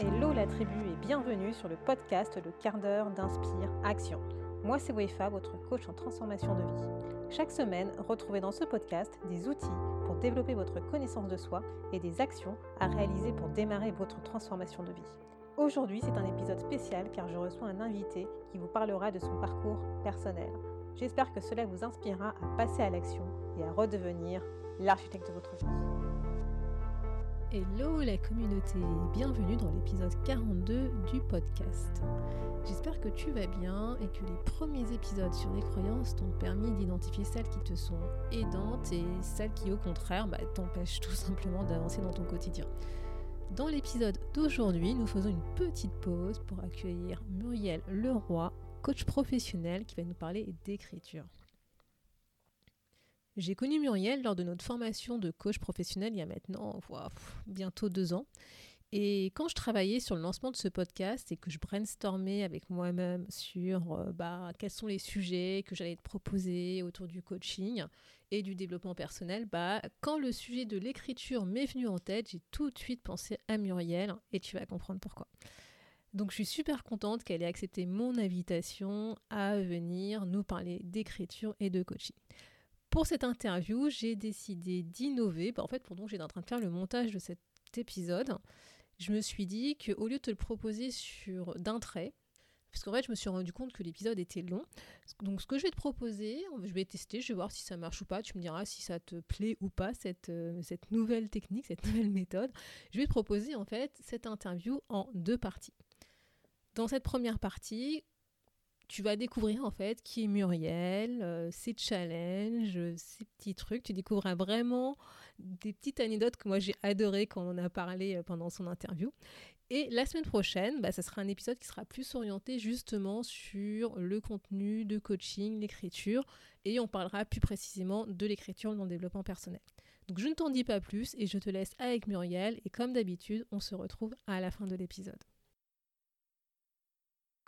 Hello la tribu et bienvenue sur le podcast Le quart d'heure d'Inspire Action. Moi c'est Wefa, votre coach en transformation de vie. Chaque semaine, retrouvez dans ce podcast des outils pour développer votre connaissance de soi et des actions à réaliser pour démarrer votre transformation de vie. Aujourd'hui, c'est un épisode spécial car je reçois un invité qui vous parlera de son parcours personnel. J'espère que cela vous inspirera à passer à l'action et à redevenir l'architecte de votre vie. Hello la communauté, bienvenue dans l'épisode 42 du podcast. J'espère que tu vas bien et que les premiers épisodes sur les croyances t'ont permis d'identifier celles qui te sont aidantes et celles qui au contraire bah, t'empêchent tout simplement d'avancer dans ton quotidien. Dans l'épisode d'aujourd'hui, nous faisons une petite pause pour accueillir Muriel Leroy, coach professionnel qui va nous parler d'écriture. J'ai connu Muriel lors de notre formation de coach professionnel il y a maintenant bientôt deux ans. Et quand je travaillais sur le lancement de ce podcast et que je brainstormais avec moi-même sur euh, bah, quels sont les sujets que j'allais te proposer autour du coaching et du développement personnel, bah, quand le sujet de l'écriture m'est venu en tête, j'ai tout de suite pensé à Muriel et tu vas comprendre pourquoi. Donc je suis super contente qu'elle ait accepté mon invitation à venir nous parler d'écriture et de coaching. Pour cette interview, j'ai décidé d'innover. En fait, pendant que j'étais en train de faire le montage de cet épisode, je me suis dit qu'au lieu de te le proposer sur d'un trait, parce qu'en fait, je me suis rendu compte que l'épisode était long. Donc, ce que je vais te proposer, je vais tester, je vais voir si ça marche ou pas. Tu me diras si ça te plaît ou pas, cette, euh, cette nouvelle technique, cette nouvelle méthode. Je vais te proposer, en fait, cette interview en deux parties. Dans cette première partie, tu vas découvrir en fait qui est Muriel, euh, ses challenges, ses petits trucs. Tu découvriras vraiment des petites anecdotes que moi j'ai adoré quand on en a parlé euh, pendant son interview. Et la semaine prochaine, bah, ça sera un épisode qui sera plus orienté justement sur le contenu de coaching, l'écriture, et on parlera plus précisément de l'écriture dans le développement personnel. Donc je ne t'en dis pas plus et je te laisse avec Muriel, et comme d'habitude, on se retrouve à la fin de l'épisode.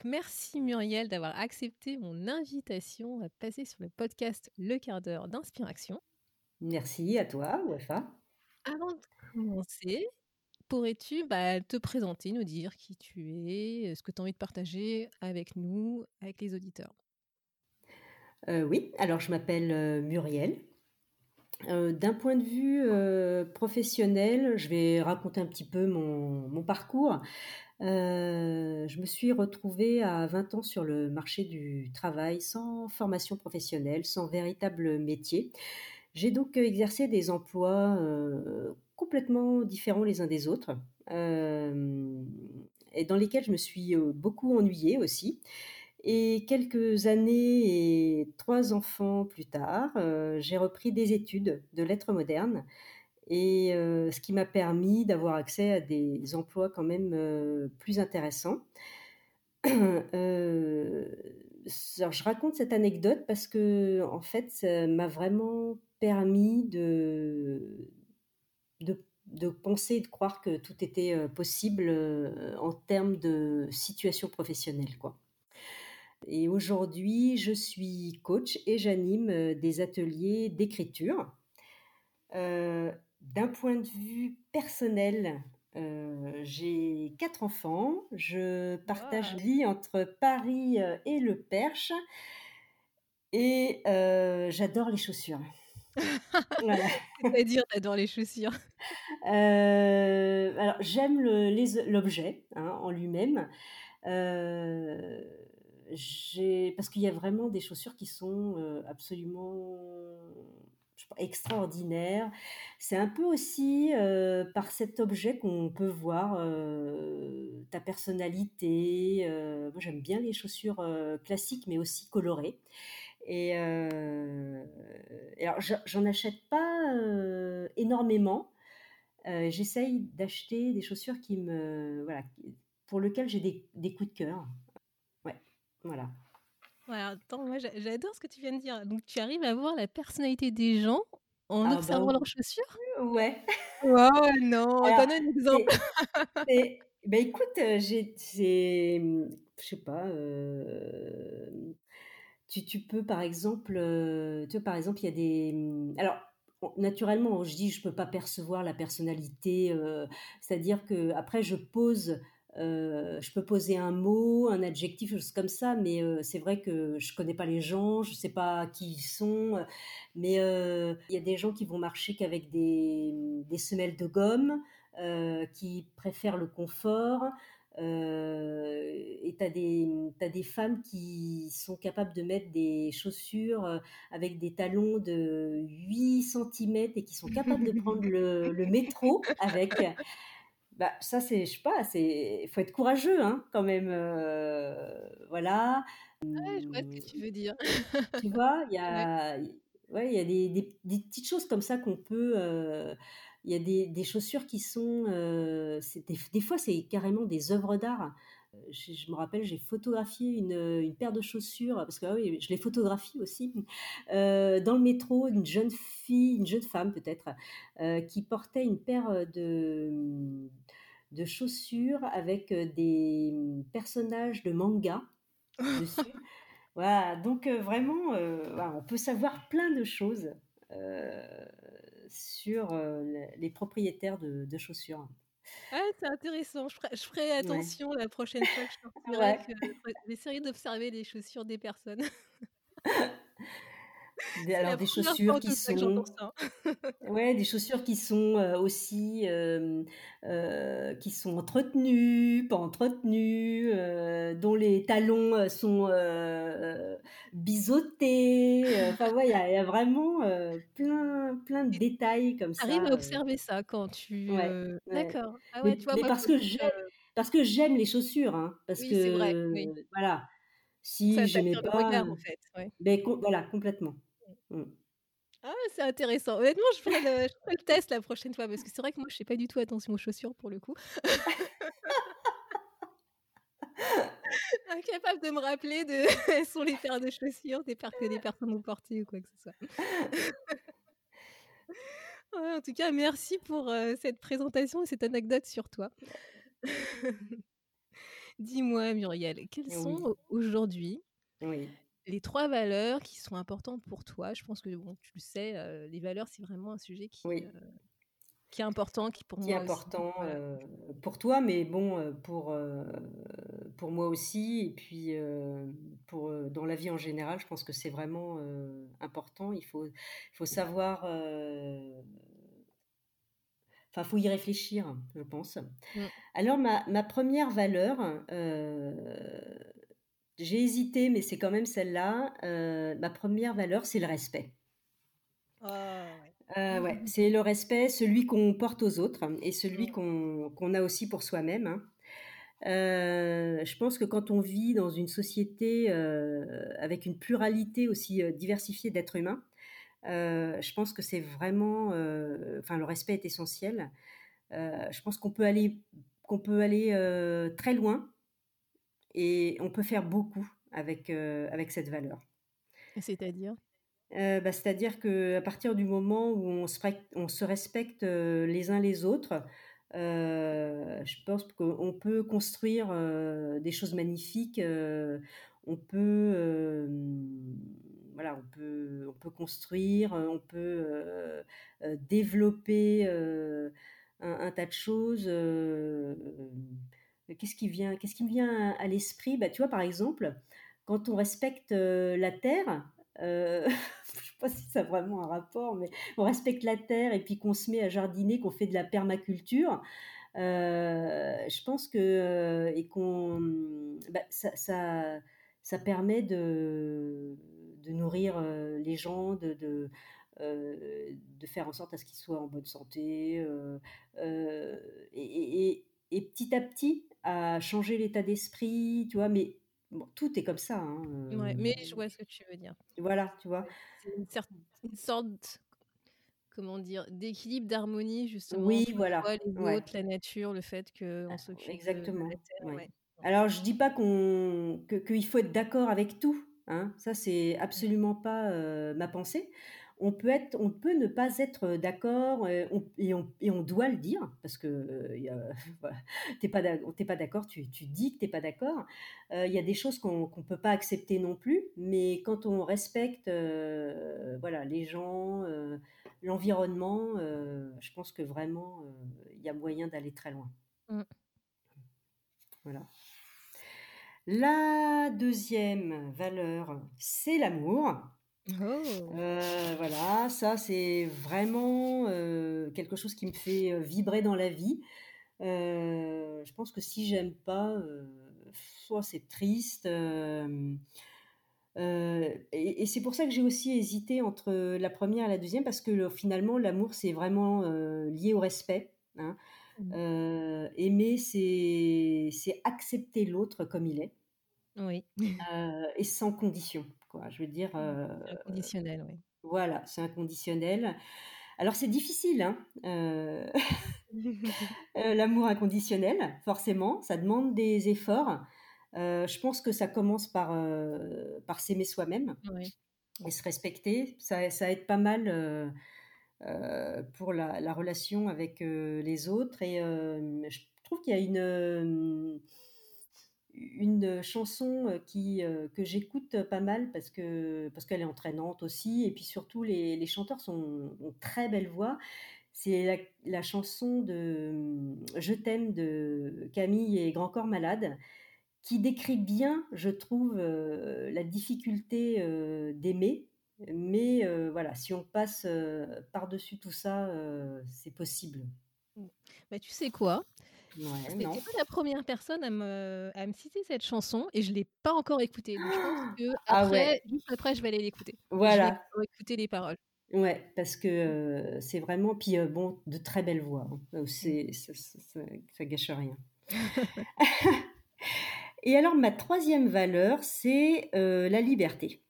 Merci Muriel d'avoir accepté mon invitation à passer sur le podcast Le quart d'heure d'inspiration. Merci à toi, Wafa. Avant de commencer, pourrais-tu bah, te présenter, nous dire qui tu es, ce que tu as envie de partager avec nous, avec les auditeurs? Euh, Oui, alors je m'appelle euh, Muriel. Euh, d'un point de vue professionnel, je vais raconter un petit peu mon, mon parcours. Euh, je me suis retrouvée à 20 ans sur le marché du travail sans formation professionnelle, sans véritable métier. J'ai donc exercé des emplois euh, complètement différents les uns des autres euh, et dans lesquels je me suis beaucoup ennuyée aussi. Et quelques années et trois enfants plus tard, j'ai repris des études de lettres modernes et ce qui m'a permis d'avoir accès à des emplois quand même plus intéressants. je raconte cette anecdote parce que en fait, ça m'a vraiment permis de, de, penser et de croire que tout était possible en termes de situation professionnelle, quoi. Et aujourd'hui, je suis coach et j'anime des ateliers d'écriture. Euh, d'un point de vue personnel, euh, j'ai quatre enfants. Je partage vie entre Paris euh, et le Perche. Et euh, j'adore les chaussures. C'est-à-dire, j'adore les chaussures Alors, j'aime l'objet hein, en lui-même. parce qu'il y a vraiment des chaussures qui sont absolument extraordinaire. C'est un peu aussi euh, par cet objet qu'on peut voir euh, ta personnalité. Euh, moi, j'aime bien les chaussures classiques, mais aussi colorées. Et, alors, j'en achète pas énormément. J'essaye d'acheter des chaussures qui me, voilà, pour lesquelles j'ai des, des coups de cœur. Ouais, voilà. Ouais, attends, moi j'adore ce que tu viens de dire. Donc tu arrives à voir la personnalité des gens en ah, bah observant leurs chaussures? Ouais. Wow, non, donne un exemple. bah écoute, euh, j'ai, je sais pas, euh, tu, tu, peux par exemple, euh, tu vois, par exemple, il y a des, alors naturellement, je dis je peux pas percevoir la personnalité, c'est-à-dire que après je pose je peux poser un mot, un adjectif, chose comme ça, mais c'est vrai que je connais pas les gens, je sais pas qui ils sont, mais il y a des gens qui vont marcher qu'avec des, des semelles de gomme, qui préfèrent le confort. Euh, et tu as, as, des femmes qui sont capables de mettre des chaussures euh, avec des talons de 8 cm et qui sont capables de prendre le, métro avec. Bah, ça, c'est, je sais pas, il faut être courageux hein, quand même. Euh, voilà. Ouais, je vois ce que tu veux dire. tu vois, il y a, ouais. y a des, des, des, petites choses comme ça qu'on peut il y a des, des chossures qui sont, euh, des, des, fois c'est carrément des œuvres d'art. Euh, je, me rappelle, j'ai photographié une, une, paire de chaussures parce que ah oui, je les photographie aussi euh, dans le métro. Une jeune fille, une jeune femme peut-être, qui portait une paire de de chaussures avec des personnages de manga dessus. voilà, donc vraiment, on peut savoir plein de choses sur les propriétaires de, chaussures. Ah, c'est intéressant. Je ferai, attention la prochaine fois que je sortirai. J'essaierai d'observer les chaussures des personnes. alors des chaussures qui sont ouais des chaussures qui sont aussi qui sont entretenues pas entretenues dont les talons sont biseautés enfin ouais il y, a vraiment plein plein de détails comme ça arrive à observer ça quand tu d'accord. Ah ouais, mais, tu vois, parce que j'aime parce que j'aime les chaussures hein, parce oui, que vrai, oui. voilà si j'aimais pas regard, en fait, ouais. ben, voilà complètement Mmh. Ah, c'est intéressant. Honnêtement, je ferai, le, le, test la prochaine fois parce que c'est vrai que moi, je fais pas du tout attention aux chaussures pour le coup. Incapable de me rappeler de elles sont les paires de chaussures des paires que des personnes ont portées ou quoi que ce soit. en tout cas, merci pour euh, cette présentation et cette anecdote sur toi. Dis-moi, Muriel, quelles sont aujourd'hui oui les trois valeurs qui sont importantes pour toi, je pense que bon, tu le sais, euh, les valeurs, c'est vraiment un sujet qui, euh, qui est important, qui pour qui moi est important euh, pour toi, mais bon, pour, pour moi aussi, et puis pour, dans la vie en général, je pense que c'est vraiment important. Il faut, il faut savoir. Enfin, il faut y réfléchir, je pense. Mmh. Alors, ma, ma, première valeur, j'ai hésité, mais c'est quand même celle-là. Euh, ma première valeur, c'est le respect. Ah, euh, ouais. c'est le respect, celui qu'on porte aux autres et celui mmh. qu'on a aussi pour soi-même. Hein. Euh, je pense que quand on vit dans une société avec une pluralité aussi diversifiée d'êtres humains, je pense que c'est vraiment, enfin, le respect est essentiel. je pense qu'on peut aller, qu'on peut aller très loin et on peut faire beaucoup avec, euh, avec cette valeur. C'est-à-dire? Euh, bah, C'est-à-dire qu'à partir du moment où on se, on se respecte euh, les uns les autres, je pense qu'on peut construire des choses magnifiques. on peut, voilà, on peut, on peut construire, on peut développer un, un, tas de choses qu'est-ce qui vient, qu'est-ce qui me vient à, l'esprit? Bah, Tu vois, par exemple, quand on respecte la terre, je ne sais pas si ça a vraiment un rapport, mais on respecte la terre et puis qu'on se met à jardiner, qu'on fait de la permaculture. Je pense que et qu'on bah, ça, ça, permet de, de nourrir les gens, de, de, de, faire en sorte à ce qu'ils soient en bonne santé. Et, et, petit à petit, à changer l'état d'esprit, tu vois, mais bon, tout est comme ça. Hein, ouais, mais je vois ce que tu veux dire. Voilà, tu vois. C'est une, une, sorte, comment dire, d'équilibre, d'harmonie, justement. Oui, voilà. Les autres, la nature, le fait qu'on ah, s'occupe Exactement. De la terre, Alors, je dis pas qu'on qu'il faut être d'accord avec tout. Hein. Ça, c'est absolument pas euh, ma pensée on peut être, on peut ne pas être d'accord et, on, et, on, doit le dire parce que euh, t'es pas, d'accord, tu, tu, dis que t'es pas d'accord. Euh, il y a des choses qu'on ne peut pas accepter non plus, mais quand on respecte, euh, voilà, les gens, l'environnement, je pense que vraiment il y a moyen d'aller très loin. Mmh. Voilà. La deuxième valeur, c'est l'amour. Oh. Euh, voilà, ça c'est vraiment euh, quelque chose qui me fait euh, vibrer dans la vie. je pense que si j'aime pas, soit c'est triste. et, c'est pour ça que j'ai aussi hésité entre la première et la deuxième, parce que finalement l'amour c'est vraiment lié au respect. Hein. Mmh. aimer, c'est accepter l'autre comme il est. Oui. et sans condition. Je veux dire. Euh, inconditionnel, oui. Voilà, c'est inconditionnel. Alors c'est difficile, hein, euh, euh, l'amour inconditionnel, forcément, ça demande des efforts. je pense que ça commence par, par s'aimer soi-même et se respecter. Ça, ça aide pas mal pour la, la, relation avec les autres. Et je trouve qu'il y a une une chanson qui, que j'écoute pas mal parce que parce qu'elle est entraînante aussi et puis surtout les, les chanteurs sont, ont très belle voix. C'est la, chanson de mmh, Je t'aime de Camille et Grand Corps Malade qui décrit bien, je trouve, la difficulté d'aimer. Mais voilà, si on passe par-dessus tout ça, c'est possible. Mmh. Mais tu sais quoi? Ouais, pas la première personne à me, à me citer cette chanson et je l'ai pas encore écoutée. Donc je pense que ah après, juste après, je vais aller l'écouter. Voilà. Je vais écouter les paroles. Ouais, parce que c'est vraiment, puis bon, de très belles voix. Hein. Mmh. C'est, ça, ça, gâche rien. et alors, ma troisième valeur, c'est la liberté.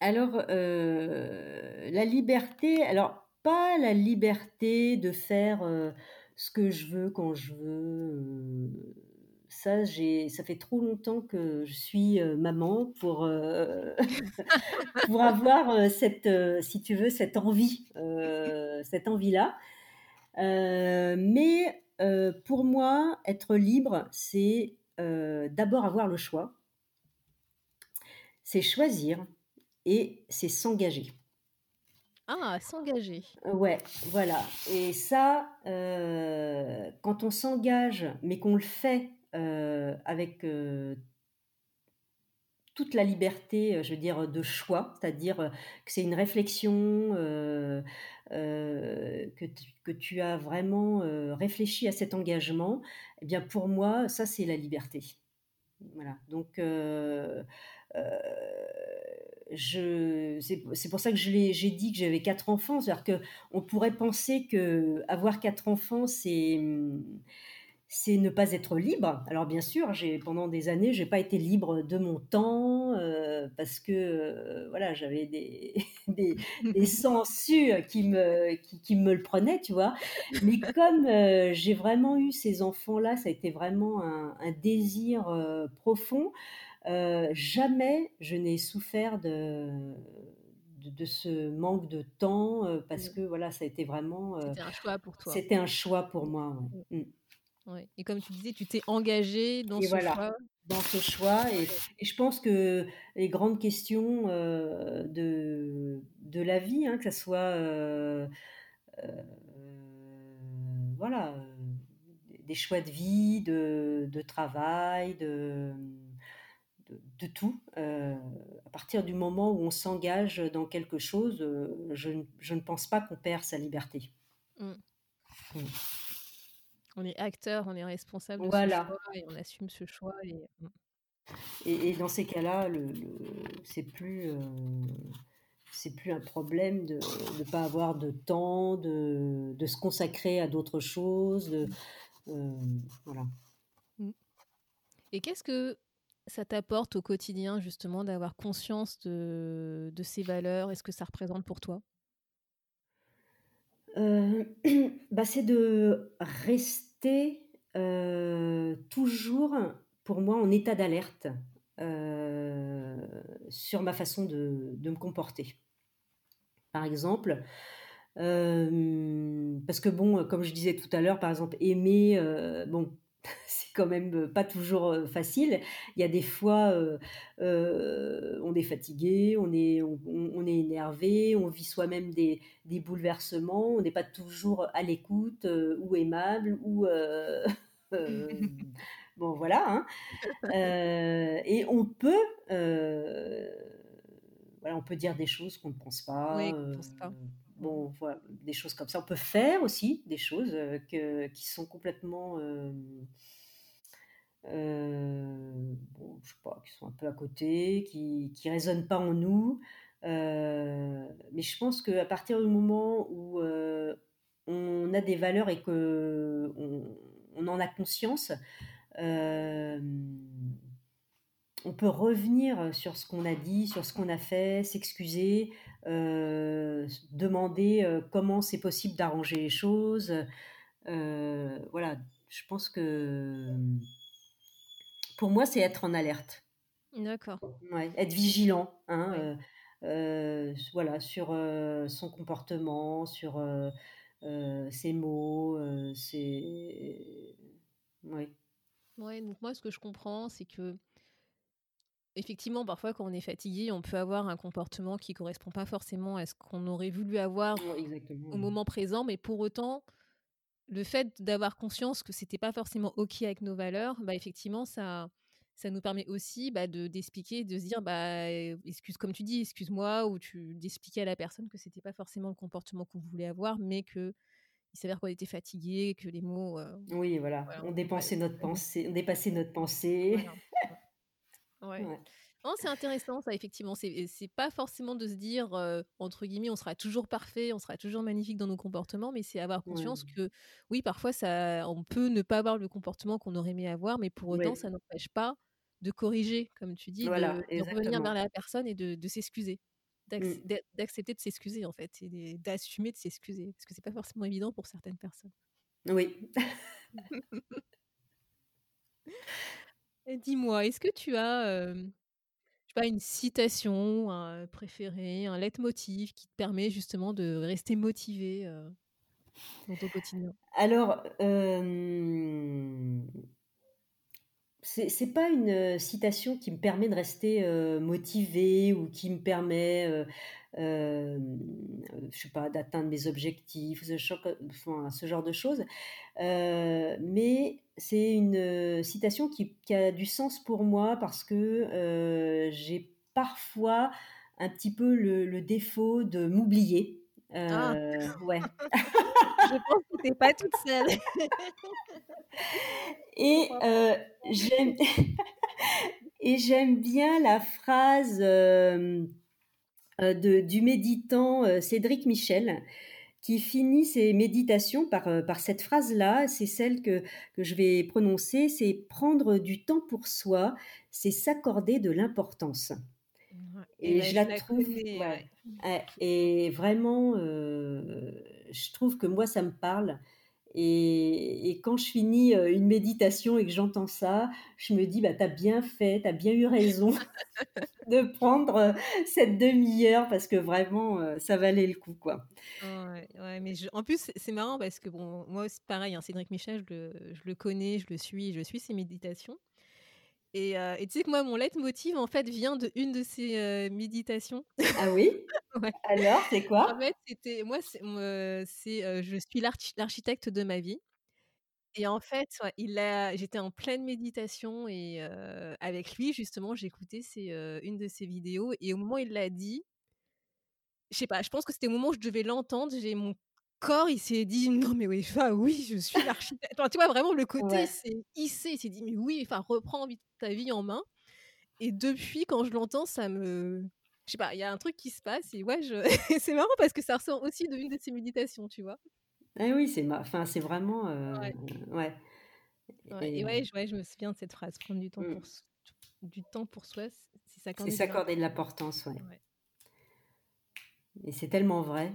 Alors, la liberté, alors pas la liberté de faire ce que je veux quand je veux. ça, j'ai, ça fait trop longtemps que je suis maman pour, pour avoir cette, si tu veux, cette envie, cette envie-là. mais pour moi, être libre, c'est d'abord avoir le choix, c'est choisir et c'est s'engager. Ah, s'engager. Ouais, voilà. Et ça, euh, quand on s'engage, mais qu'on le fait euh, avec euh, toute la liberté, je veux dire, de choix, c'est-à-dire que c'est une réflexion, que, tu, que, tu as vraiment réfléchi à cet engagement, eh bien pour moi, ça c'est la liberté. Voilà. Donc c'est pour ça que j'ai dit que j'avais quatre enfants. C'est-à-dire qu'on pourrait penser que avoir quatre enfants, c'est ne pas être libre. Alors bien sûr, j'ai pendant des années, j'ai pas été libre de mon temps euh, parce que euh, voilà, j'avais des, des, des qui me le prenaient, tu vois. Mais comme euh, j'ai vraiment eu ces enfants-là, ça a été vraiment un désir profond. Euh, jamais je n'ai souffert de, de, ce manque de temps euh, parce mmh. que voilà, ça a été vraiment. Euh, c'était un choix pour toi. C'était un choix pour moi. Mmh. Ouais. Et comme tu disais, tu t'es engagé dans ce choix. Dans ce choix. Et, et, je pense que les grandes questions de, de la vie, hein, que ce soit. voilà, des choix de vie, de, de travail, de de, tout. Euh, à partir du moment où on s'engage dans quelque chose, euh, je, ne pense pas qu'on perd sa liberté. Mm. Mm. On est acteur, on est responsable voilà. de ce choix et on assume ce choix. Et, mm. et, dans ces cas-là, le, c'est plus, euh, c'est plus un problème de ne pas avoir de temps, de, de se consacrer à d'autres choses. De, voilà. Et qu'est-ce que ça t'apporte au quotidien justement d'avoir conscience de, ces valeurs Est-ce que ça représente pour toi? Euh, bah C'est de rester euh, toujours, pour moi, en état d'alerte euh, sur ma façon de, de, me comporter. Par exemple, parce que bon, comme je disais tout à l'heure, par exemple, aimer, bon, c'est quand même pas toujours facile. Il y a des fois, on est fatigué, on est, on, est énervé, on vit soi-même des, des, bouleversements, on n'est pas toujours à l'écoute ou aimable ou bon, voilà. Hein. et on peut, voilà, on peut dire des choses qu'on ne pense pas. Oui, pense pas. Bon, voilà, des choses comme ça. On peut faire aussi des choses que, qui sont complètement euh, bon, je sais pas, qui sont un peu à côté, qui qui résonnent pas en nous. Euh, mais je pense qu'à partir du moment où euh, on a des valeurs et que on, en a conscience, on peut revenir sur ce qu'on a dit, sur ce qu'on a fait, s'excuser, demander comment c'est possible d'arranger les choses. voilà, je pense que pour moi, c'est être en alerte. D'accord. Ouais, être vigilant, hein, euh, euh, voilà, sur euh, son comportement, sur ses mots, ses... Ouais. Ouais, donc moi, ce que je comprends, c'est que effectivement, parfois, quand on est fatigué, on peut avoir un comportement qui correspond pas forcément à ce qu'on aurait voulu avoir au moment présent, mais pour autant, le fait d'avoir conscience que c'était pas forcément ok avec nos valeurs, bah effectivement ça ça nous permet aussi bah, de d'expliquer, de se dire bah excuse comme tu dis, excuse-moi ou tu d'expliquer à la personne que c'était pas forcément le comportement qu'on voulait avoir, mais que il s'avère qu'on était fatigué, que les mots. oui, voilà, on dépensait notre pensée, on dépassait notre pensée. ouais. Non, c'est intéressant ça, effectivement. C'est, c'est pas forcément de se dire, entre guillemets, on sera toujours parfait, on sera toujours magnifique dans nos comportements, mais c'est avoir conscience que, oui, parfois, ça, on peut ne pas avoir le comportement qu'on aurait aimé avoir, mais pour autant, ça n'empêche pas de corriger, comme tu dis, de, revenir vers la personne et de, s'excuser. Mmh. D'accepter de s'excuser, en fait, et d'assumer de s'excuser. Parce que c'est pas forcément évident pour certaines personnes. Oui. Dis-moi, est-ce que tu as pas, une citation préférée, un leitmotiv qui te permet justement de rester motivé dans ton quotidien? Alors, c'est pas une citation qui me permet de rester motivé ou qui me permet, je sais pas, d'atteindre mes objectifs, ce, ce genre de choses. mais c'est une citation qui, a du sens pour moi parce que j'ai parfois un petit peu le, défaut de m'oublier. Ah. Ouais. je pense que t'es pas toute seule. Et euh, j'aime et j'aime bien la phrase euh, euh, de, du méditant Cédric Michel qui finit ses méditations par, par cette phrase-là, c'est celle que, que je vais prononcer, c'est prendre du temps pour soi, c'est s'accorder de l'importance. Et, je, la, trouve, et vraiment, je trouve que moi, ça me parle. Et, quand je finis une méditation et que j'entends ça, je me dis, bah, tu as bien fait, tu as bien eu raison de prendre cette demi-heure parce que vraiment, ça valait le coup. Quoi. Ouais, mais en plus, c'est marrant parce que bon, moi aussi, pareil, hein, Cédric Michel, je le, je le, connais, je le suis, je suis ses méditations. Et, tu sais que moi, mon leitmotiv, en fait, vient de une de ces méditations. Ah oui? Alors, c'est quoi? En fait, c'était moi, c'est, je suis l'architecte de ma vie. Et en fait, il a, j'étais en pleine méditation et avec lui, justement, j'écoutais une de ses vidéos. Et au moment où il l'a dit, je sais pas, je pense que c'était au moment où je devais l'entendre. J'ai mon corps, il s'est dit non mais oui, enfin, oui, je suis l'architecte. tu vois vraiment le côté, c'est hissé. Il s'est dit mais oui, enfin reprends ta vie en main. Et depuis, quand je l'entends, ça me, je sais pas, il y a un truc qui se passe et ouais, je... c'est marrant parce que ça ressort aussi d'une de ces méditations, tu vois? Ah oui, c'est enfin, c'est vraiment, ouais. et, ouais, je, ouais, je me souviens de cette phrase, prendre du temps mmh. pour du temps pour soi, c'est s'accorder. C'est s'accorder de l'importance, ouais. Et c'est tellement vrai.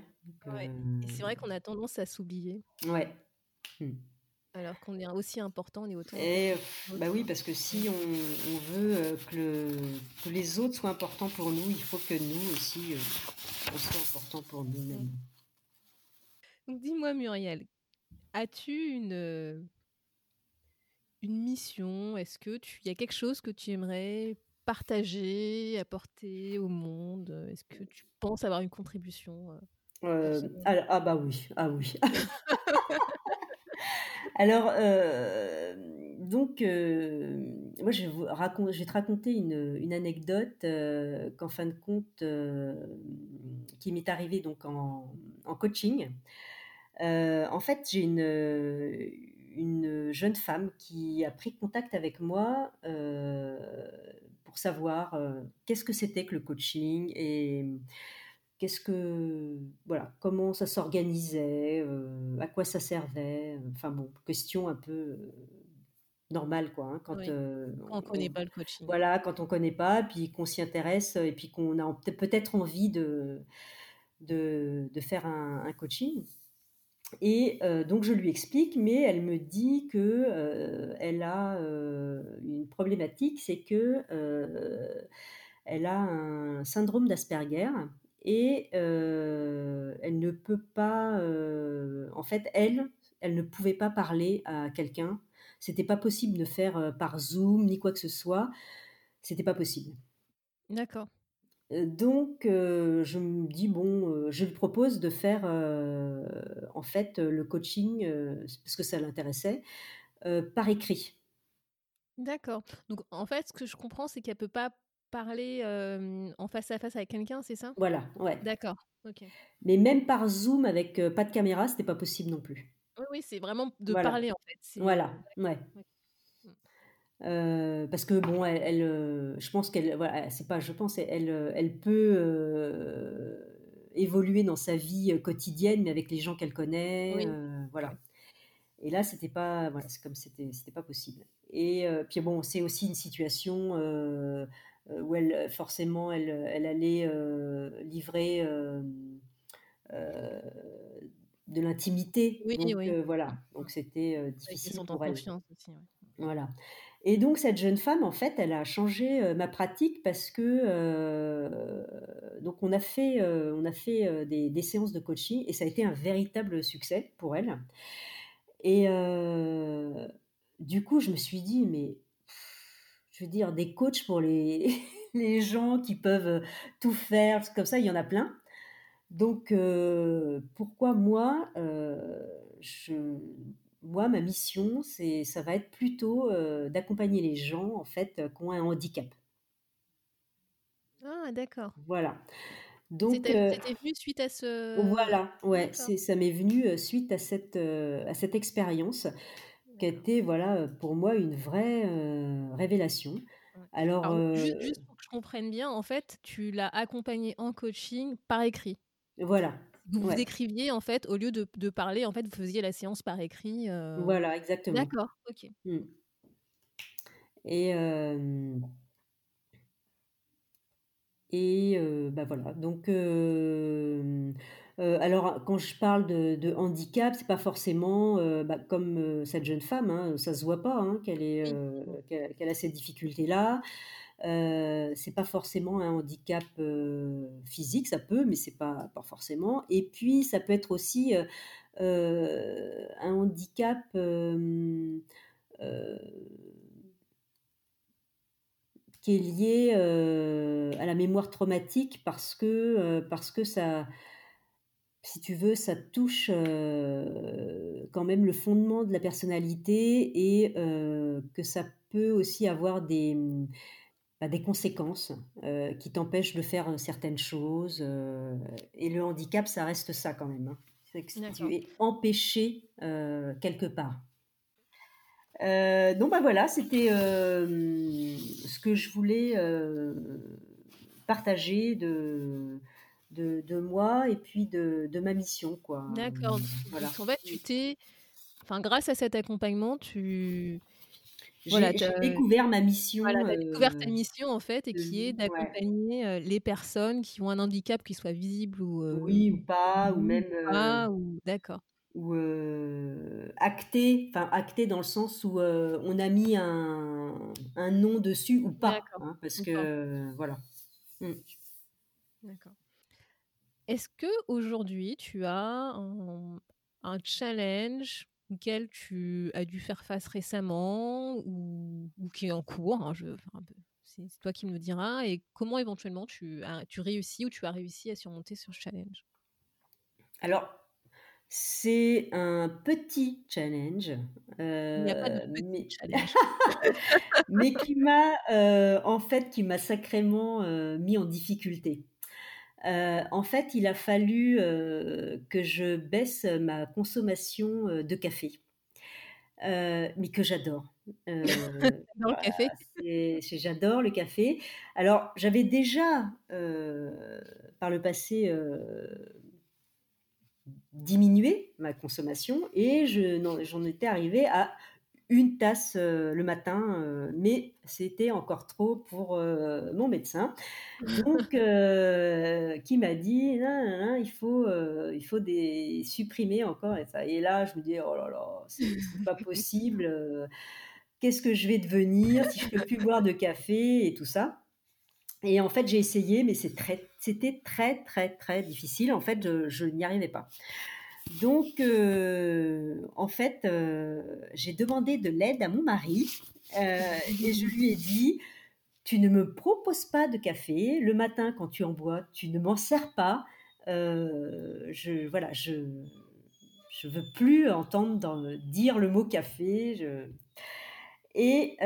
Et c'est vrai qu'on a tendance à s'oublier. Ouais. Mmh. Alors qu'on est aussi important, on est autant. Et, bah oui, parce que si on, veut euh, que, que, les autres soient importants pour nous, il faut que nous aussi, euh, on soit importants pour nous-mêmes. Donc dis-moi Muriel, as-tu une, euh, une mission? Est-ce que tu y a quelque chose que tu aimerais partager, apporter au monde? Est-ce que tu penses avoir une contribution euh, ah, bah oui, ah oui. Alors, euh, donc, moi, je vais, te raconter une, anecdote qu'en fin de compte, qui m'est arrivée donc en, coaching. en fait, j'ai une, une jeune femme qui a pris contact avec moi pour savoir qu'est-ce que c'était que le coaching et qu'est-ce que voilà comment ça s'organisait, à quoi ça servait. Enfin bon, question un peu normal quoi hein, quand, on connaît pas le coaching voilà quand on connaît pas puis qu'on s'y intéresse et puis qu'on a peut-être envie de, de, de faire un, coaching et donc je lui explique mais elle me dit que elle a une problématique c'est que elle a un syndrome d'Asperger et elle ne peut pas en fait elle elle ne pouvait pas parler à quelqu'un c'était pas possible de faire par Zoom ni quoi que ce soit. C'était pas possible. D'accord. Donc, je me dis bon, je lui propose de faire en fait le coaching parce que ça l'intéressait par écrit. D'accord. Donc, en fait, ce que je comprends, c'est qu'elle peut pas parler en face à face avec quelqu'un, c'est ça? Voilà, ouais. D'accord. Ok. Mais même par Zoom avec pas de caméra, c'était pas possible non plus. Oui, oui, c'est vraiment de parler en fait. Voilà, ouais. Mmh. parce que bon, elle, je pense qu'elle, voilà, c'est pas, je pense, elle, elle peut évoluer dans sa vie quotidienne, mais avec les gens qu'elle connaît, voilà. Et là, c'était pas, voilà, c'est comme c'était, c'était pas possible. Et puis bon, c'est aussi une situation où elle, forcément, elle, elle allait livrer de l'intimité. Oui, donc, oui. voilà, donc c'était difficile pour elle. Aussi, Voilà. Et donc cette jeune femme, en fait, elle a changé ma pratique parce que donc on a fait, on a fait des, séances de coaching et ça a été un véritable succès pour elle. Et du coup, je me suis dit, mais je veux dire, des coachs pour les, les gens qui peuvent tout faire, comme ça, il y en a plein. Donc, pourquoi moi, je, moi, ma mission, c'est, ça va être plutôt d'accompagner les gens, en fait, qui ont un handicap. Ah, d'accord. Voilà. Donc, c'était, venu suite à ce. Voilà, ouais, c'est, ça m'est venu suite à cette, à cette expérience qui a été, voilà, pour moi, une vraie révélation. Alors, juste, juste, pour que je comprenne bien, en fait, tu l'as accompagné en coaching par écrit. Voilà. Vous vous écriviez en fait, au lieu de, de, parler, en fait, vous faisiez la séance par écrit. Euh... Voilà, exactement. D'accord, ok. Mmh. Et et bah voilà. Donc euh, alors quand je parle de, de handicap, c'est pas forcément bah, comme cette jeune femme, hein, ça se voit pas hein, qu'elle est qu'elle a ces difficultés là. Euh, c'est pas forcément un handicap physique, ça peut, mais c'est pas, pas forcément. Et puis, ça peut être aussi un handicap qui est lié à la mémoire traumatique parce que, parce que ça, si tu veux, ça touche quand même le fondement de la personnalité et que ça peut aussi avoir des, bah, des conséquences euh, qui t'empêchent de faire euh, certaines choses. Euh, et le handicap, ça reste ça quand même. Hein. C'est que tu es empêché quelque part. donc bah voilà, c'était ce que je voulais partager de, de, moi et puis de, de ma mission. quoi. D'accord. Voilà. En fait, tu t'es... Enfin, grâce à cet accompagnement, tu j'ai découvert ma mission. Voilà, tu as découvert ta mission en fait, et qui est d'accompagner les personnes qui ont un handicap, qui soit visible ou. oui, ou pas, ou même. Ah, ou... D'accord. Ou acté, enfin acté dans le sens où on a mis un, un, nom dessus ou pas. Hein, parce que. voilà. Mmh. D'accord. Est-ce que aujourd'hui tu as un, un challenge auquel tu as dû faire face récemment ou, qui est en cours hein, C'est toi qui me le diras. Et comment éventuellement tu, as, tu réussis ou tu as réussi à surmonter ce challenge? Alors, C'est un petit challenge, Il n'y a pas de petit mais challenge. mais qui m'a, heu, en fait, qui m'a sacrément, heu, mis en difficulté. Heu, en fait, il a fallu, heu, que je baisse ma consommation, heu, de café, mais que j'adore. Dans le café? j'adore le café. Alors, j'avais déjà, par le passé, diminué ma consommation et je j'en étais arrivée à 1 tasse, heu, le matin, heu, mais c'était encore trop pour, heu, mon médecin. Donc qui m'a dit: «Nin nin nin, il faut, il faut des supprimer encore et ça» et là, je me dis: «Oh là là, c'est pas possible, qu'est-ce que je vais devenir si je peux plus boire de café?» et tout ça et en fait, j'ai essayé, mais c'est très c'était très, très, très difficile. En fait, je je n'y arrivais pas. Donc heu, en fait, heu, j'ai demandé de l'aide à mon mari, heu et je lui ai dit: «Tu ne me proposes pas de café. Le matin, quand tu en bois, tu ne m'en sers pas. Je voilà, je je veux plus entendre dire le mot café, je» et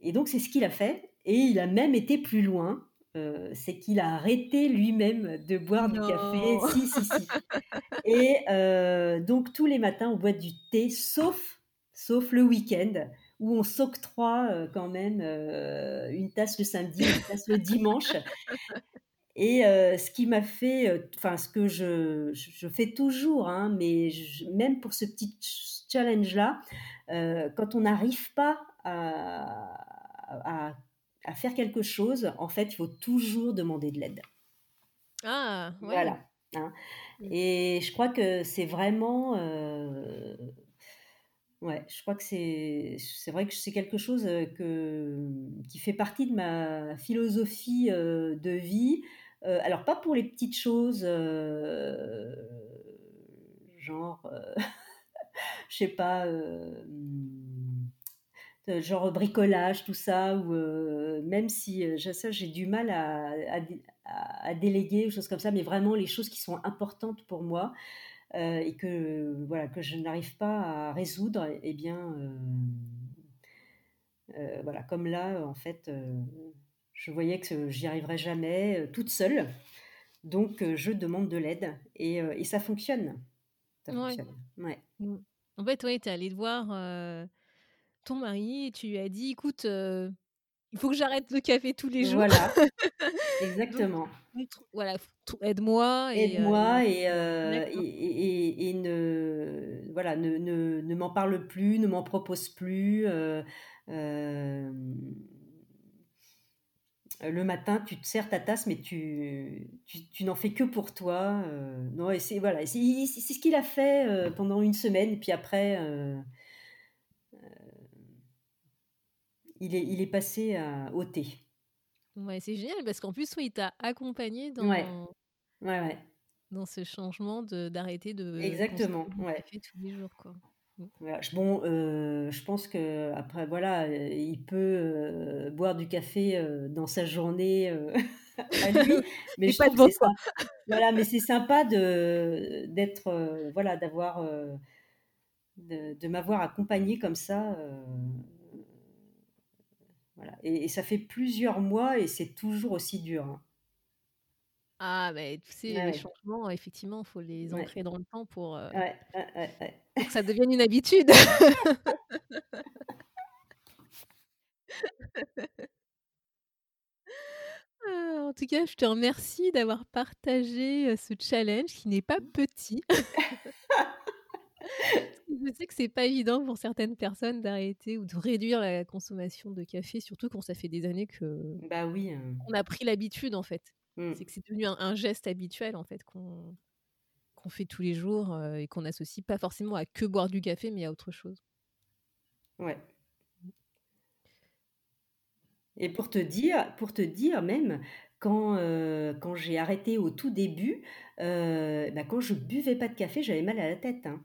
et donc c'est ce qu'il a fait et il a même été plus loin, heu, c'est qu'il a arrêté lui-même de boire du café. Si, si, si. Et heu, donc tous les matins, on boit du thé sauf sauf le week-end où on s'octroie, heu, quand même, une tasse le samedi, une tasse le dimanche. Et ce qui m'a fait, enfin ce que je je je fais toujours, hein, mais même pour ce petit ch challenge-là, quand on n'arrive pas à à à faire quelque chose, en fait, il faut toujours demander de l'aide. Ah! Ouais. Voilà, hein Mmh. et je crois que c'est vraiment, heu, ouais, je crois que c'est c'est vrai que c'est quelque chose, heu, que, qui fait partie de ma philosophie, heu, de vie. Heu, alors pas pour les petites choses, genre, je sais pas, genre bricolage, tout ça ou heu, même si, ja ça j'ai du mal à à à déléguer, choses comme ça, mais vraiment les choses qui sont importantes pour moi, et que, voilà, que je n'arrive pas à résoudre et bien, voilà, comme là, en fait, je voyais que j'y arriverais jamais, toute seule, donc je demande de l'aide et et ça fonctionne. Ça Ouais. fonctionne, ouais. Mmh. En fait, tu es allée de voir, ton mari et tu lui as dit: «Écoute, heu, il faut que j'arrête le café tous les jours, Voilà, exactement. voilà, aide-moi et heu et» Aide-moi et et ne voilà, ne ne ne m'en parle plus, ne m'en propose plus, heu, hem le matin, tu te sers ta tasse, mais tu tu tu n'en fais que pour toi, non et c'est voilà, c'est ce qu'il a fait, pendant 1 semaine et puis après, il est il est passé à au thé. Ouais, c'est génial parce qu'en plus, oui, il t'a accompagnée Ouais. dans Ouais, ouais. dans ce changement de d'arrêter de consommer Exactement, ouais. café tous les jours, quoi. J bon, heu, je pense qu'après voilà, heu, il peut, boire du café, dans sa journée, à lui, mais je pas que voilà, mais c'est sympa de d'être, voilà, d'avoir, de de m'avoir accompagnée comme ça, voilà et et ça fait plusieurs mois et c'est toujours aussi dur, hein. Ah beh, tu sais, Ah les ouais. changements, effectivement, faut les Ouais. ancrer dans le temps pour, Ouais, ouais. pour que ça devienne une habitude. Ah, en tout cas, je te remercie d'avoir partagé, heu, ce challenge qui n'est pas petit. Que je sais que c'est pas évident pour certaines personnes d'arrêter ou de réduire la consommation de café, surtout quand ça fait des années qu'on Bah oui, hein. a pris l'habitude, en fait. Mmh. C'est que c'est devenu un un geste habituel, en fait, qu'on qu'on fait tous les jours, heu et qu'on associe pas forcément à que boire du café, mais à autre chose. Ouais. Mmh. Et pour te dire pour te dire même, quand, heu, quand j'ai arrêté au tout début, heu, bah, quand je buvais pas de café, j'avais mal à la tête, hein.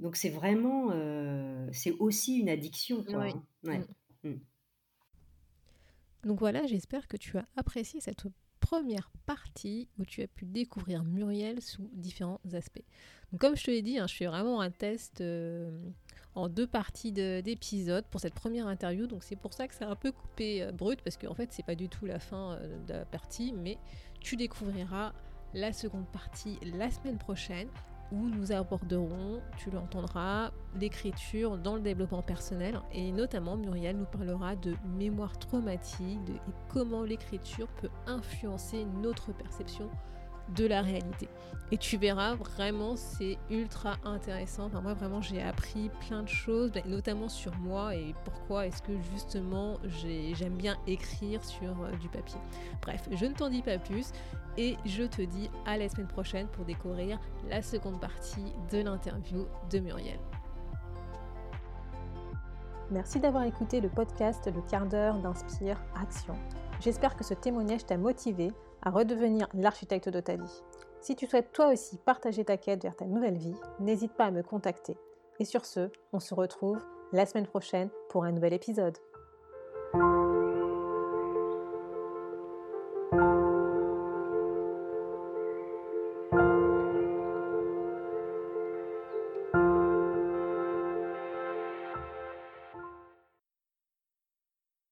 Donc c'est vraiment, heu, c'est aussi une addiction, quoi, hein. Ouais. Mmh. Donc voilà, j'espère que tu as apprécié cette première partie où tu as pu découvrir Muriel sous différents aspects. Donc, comme je te l'ai dit, hein, je fais vraiment un test euh, en deux parties d'épisodes pour cette première interview. Donc c'est pour ça que c'est un peu coupé euh, brut parce qu'en fait c'est pas du tout la fin euh, de la partie, mais tu découvriras la seconde partie la semaine prochaine où nous aborderons, tu l'entendras, l'écriture dans le développement personnel. Et notamment Muriel nous parlera de mémoire traumatique et comment l'écriture peut influencer notre perception de la réalité. Et tu verras, vraiment, c'est ultra intéressant. Enfin, moi, vraiment, j'ai appris plein de choses, ben, notamment sur moi et pourquoi est-ce que justement j'aime bien écrire sur euh, du papier. Bref, je ne t'en dis pas plus et je te dis à la semaine prochaine pour découvrir la seconde partie de l'interview de Muriel. Merci d'avoir écouté le podcast Le quart d'heure d'Inspire Action. J'espère que ce témoignage t'a motivé à redevenir l'architecte de ta vie. Si tu souhaites toi aussi partager ta quête vers ta nouvelle vie, n'hésite pas à me contacter. Et sur ce, on se retrouve la semaine prochaine pour un nouvel épisode.